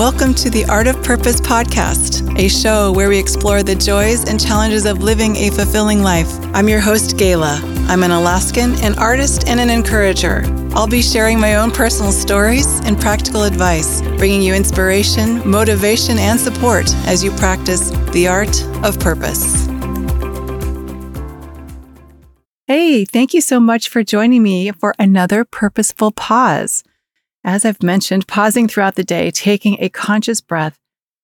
Welcome to the Art of Purpose podcast, a show where we explore the joys and challenges of living a fulfilling life. I'm your host, Gayla. I'm an Alaskan, an artist, and an encourager. I'll be sharing my own personal stories and practical advice, bringing you inspiration, motivation, and support as you practice the art of purpose. Hey, thank you so much for joining me for another purposeful pause. As I've mentioned, pausing throughout the day, taking a conscious breath,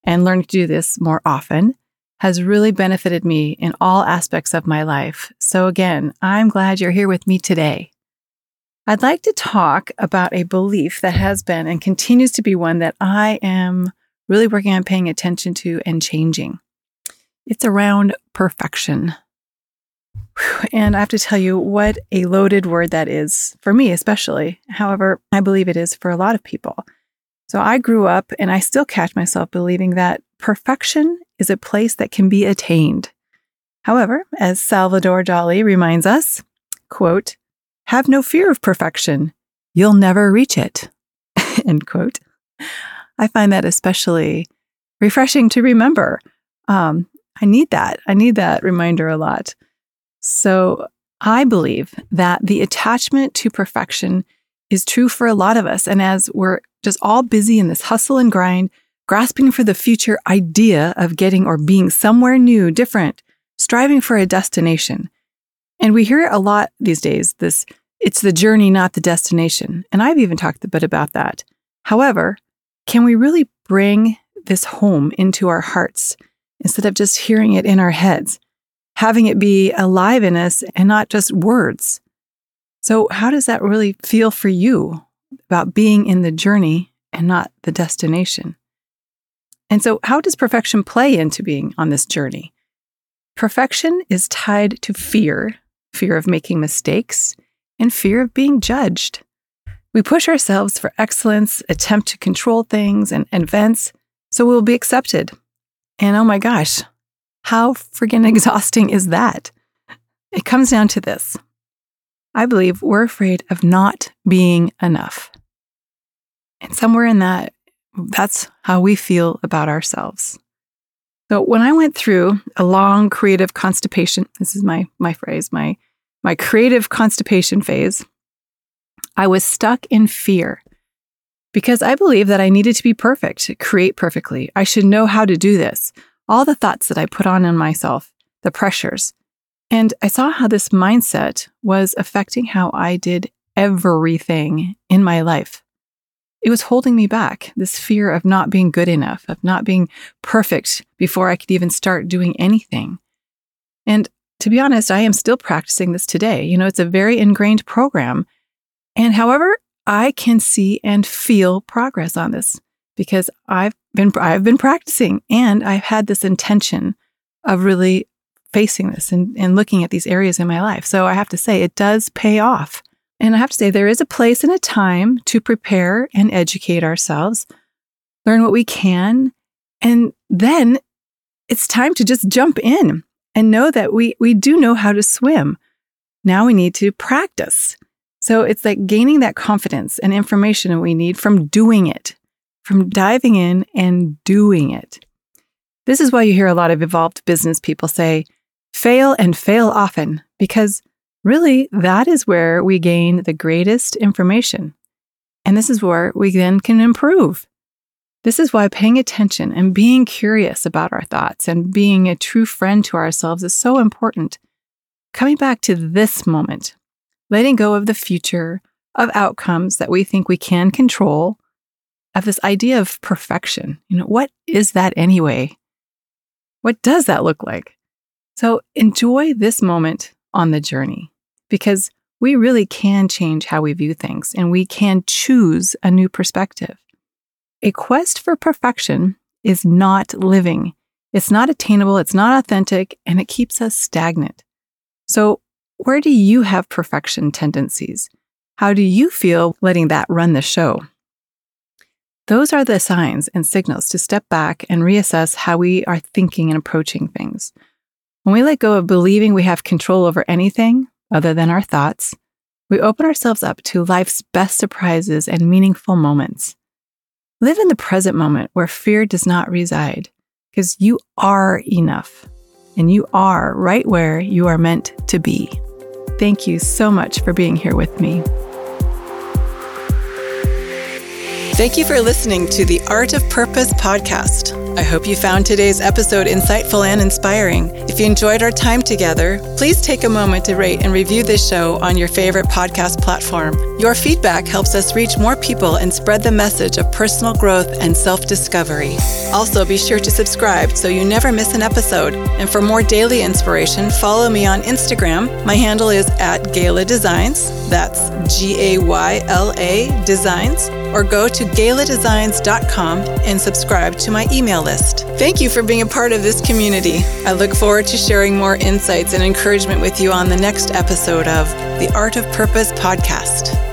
and learning to do this more often has really benefited me in all aspects of my life. So, again, I'm glad you're here with me today. I'd like to talk about a belief that has been and continues to be one that I am really working on paying attention to and changing. It's around perfection. And I have to tell you what a loaded word that is for me, especially. However, I believe it is for a lot of people. So I grew up and I still catch myself believing that perfection is a place that can be attained. However, as Salvador Dali reminds us, quote, have no fear of perfection. You'll never reach it. End quote. I find that especially refreshing to remember. Um, I need that. I need that reminder a lot. So I believe that the attachment to perfection is true for a lot of us. And as we're just all busy in this hustle and grind, grasping for the future idea of getting or being somewhere new, different, striving for a destination. And we hear it a lot these days this it's the journey, not the destination. And I've even talked a bit about that. However, can we really bring this home into our hearts instead of just hearing it in our heads? Having it be alive in us and not just words. So, how does that really feel for you about being in the journey and not the destination? And so, how does perfection play into being on this journey? Perfection is tied to fear fear of making mistakes and fear of being judged. We push ourselves for excellence, attempt to control things and events so we'll be accepted. And oh my gosh, how friggin' exhausting is that? It comes down to this I believe we're afraid of not being enough. And somewhere in that, that's how we feel about ourselves. So when I went through a long creative constipation, this is my my phrase, my my creative constipation phase, I was stuck in fear because I believed that I needed to be perfect, create perfectly. I should know how to do this all the thoughts that I put on in myself, the pressures. And I saw how this mindset was affecting how I did everything in my life. It was holding me back, this fear of not being good enough, of not being perfect before I could even start doing anything. And to be honest, I am still practicing this today. You know, it's a very ingrained program. And however, I can see and feel progress on this because I've been I've been practicing and I've had this intention of really facing this and, and looking at these areas in my life. So I have to say it does pay off. And I have to say there is a place and a time to prepare and educate ourselves, learn what we can, and then it's time to just jump in and know that we we do know how to swim. Now we need to practice. So it's like gaining that confidence and information that we need from doing it from diving in and doing it. This is why you hear a lot of evolved business people say, fail and fail often, because really that is where we gain the greatest information. And this is where we then can improve. This is why paying attention and being curious about our thoughts and being a true friend to ourselves is so important. Coming back to this moment, letting go of the future, of outcomes that we think we can control, of this idea of perfection. You know, what is that anyway? What does that look like? So enjoy this moment on the journey because we really can change how we view things and we can choose a new perspective. A quest for perfection is not living. It's not attainable, it's not authentic, and it keeps us stagnant. So, where do you have perfection tendencies? How do you feel letting that run the show? Those are the signs and signals to step back and reassess how we are thinking and approaching things. When we let go of believing we have control over anything other than our thoughts, we open ourselves up to life's best surprises and meaningful moments. Live in the present moment where fear does not reside, because you are enough and you are right where you are meant to be. Thank you so much for being here with me. Thank you for listening to the Art of Purpose podcast. I hope you found today's episode insightful and inspiring. If you enjoyed our time together, please take a moment to rate and review this show on your favorite podcast platform. Your feedback helps us reach more people and spread the message of personal growth and self discovery. Also, be sure to subscribe so you never miss an episode. And for more daily inspiration, follow me on Instagram. My handle is at Gayla Designs. That's G A Y L A Designs. Or go to gayladesigns.com and subscribe to my email list. Thank you for being a part of this community. I look forward to sharing more insights and encouragement with you on the next episode of the Art of Purpose podcast.